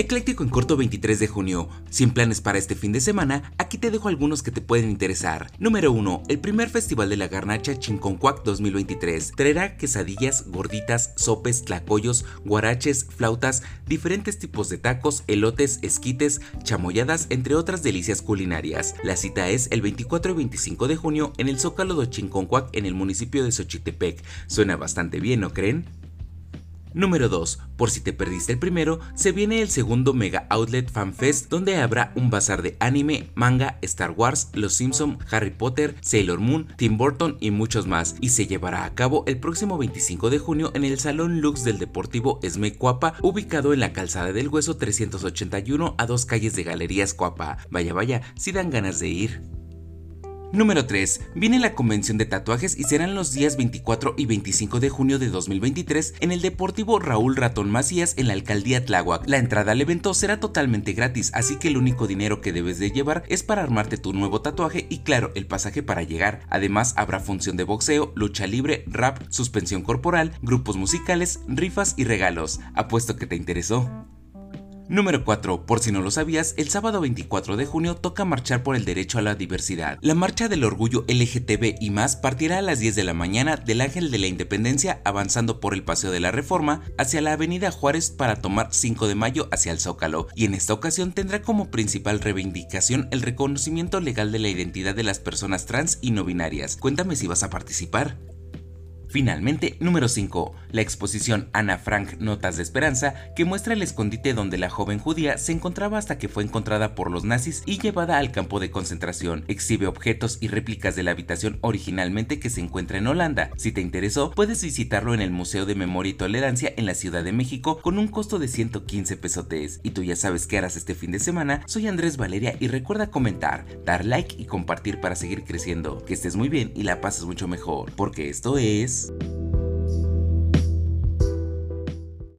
Ecléctico en corto 23 de junio. Sin planes para este fin de semana, aquí te dejo algunos que te pueden interesar. Número 1. El primer Festival de la Garnacha Chinconcuac 2023 traerá quesadillas, gorditas, sopes, tlacoyos, guaraches, flautas, diferentes tipos de tacos, elotes, esquites, chamoyadas, entre otras delicias culinarias. La cita es el 24 y 25 de junio en el Zócalo de Chinconcuac en el municipio de Xochitepec. Suena bastante bien, ¿no creen? Número 2. Por si te perdiste el primero, se viene el segundo Mega Outlet Fan Fest donde habrá un bazar de anime, manga, Star Wars, Los Simpson, Harry Potter, Sailor Moon, Tim Burton y muchos más y se llevará a cabo el próximo 25 de junio en el Salón Lux del Deportivo Esme Cuapa ubicado en la Calzada del Hueso 381 a dos calles de Galerías Cuapa. Vaya vaya, si dan ganas de ir. Número 3. Viene la convención de tatuajes y serán los días 24 y 25 de junio de 2023 en el Deportivo Raúl Ratón Macías en la alcaldía Tláhuac. La entrada al evento será totalmente gratis, así que el único dinero que debes de llevar es para armarte tu nuevo tatuaje y claro, el pasaje para llegar. Además, habrá función de boxeo, lucha libre, rap, suspensión corporal, grupos musicales, rifas y regalos. Apuesto que te interesó. Número 4. Por si no lo sabías, el sábado 24 de junio toca marchar por el derecho a la diversidad. La marcha del orgullo LGTB y más partirá a las 10 de la mañana del Ángel de la Independencia avanzando por el Paseo de la Reforma hacia la Avenida Juárez para tomar 5 de mayo hacia el Zócalo y en esta ocasión tendrá como principal reivindicación el reconocimiento legal de la identidad de las personas trans y no binarias. Cuéntame si vas a participar. Finalmente, número 5. La exposición Ana Frank Notas de Esperanza, que muestra el escondite donde la joven judía se encontraba hasta que fue encontrada por los nazis y llevada al campo de concentración. Exhibe objetos y réplicas de la habitación originalmente que se encuentra en Holanda. Si te interesó, puedes visitarlo en el Museo de Memoria y Tolerancia en la Ciudad de México con un costo de 115 pesotes. Y tú ya sabes qué harás este fin de semana. Soy Andrés Valeria y recuerda comentar, dar like y compartir para seguir creciendo. Que estés muy bien y la pases mucho mejor, porque esto es... Thanks.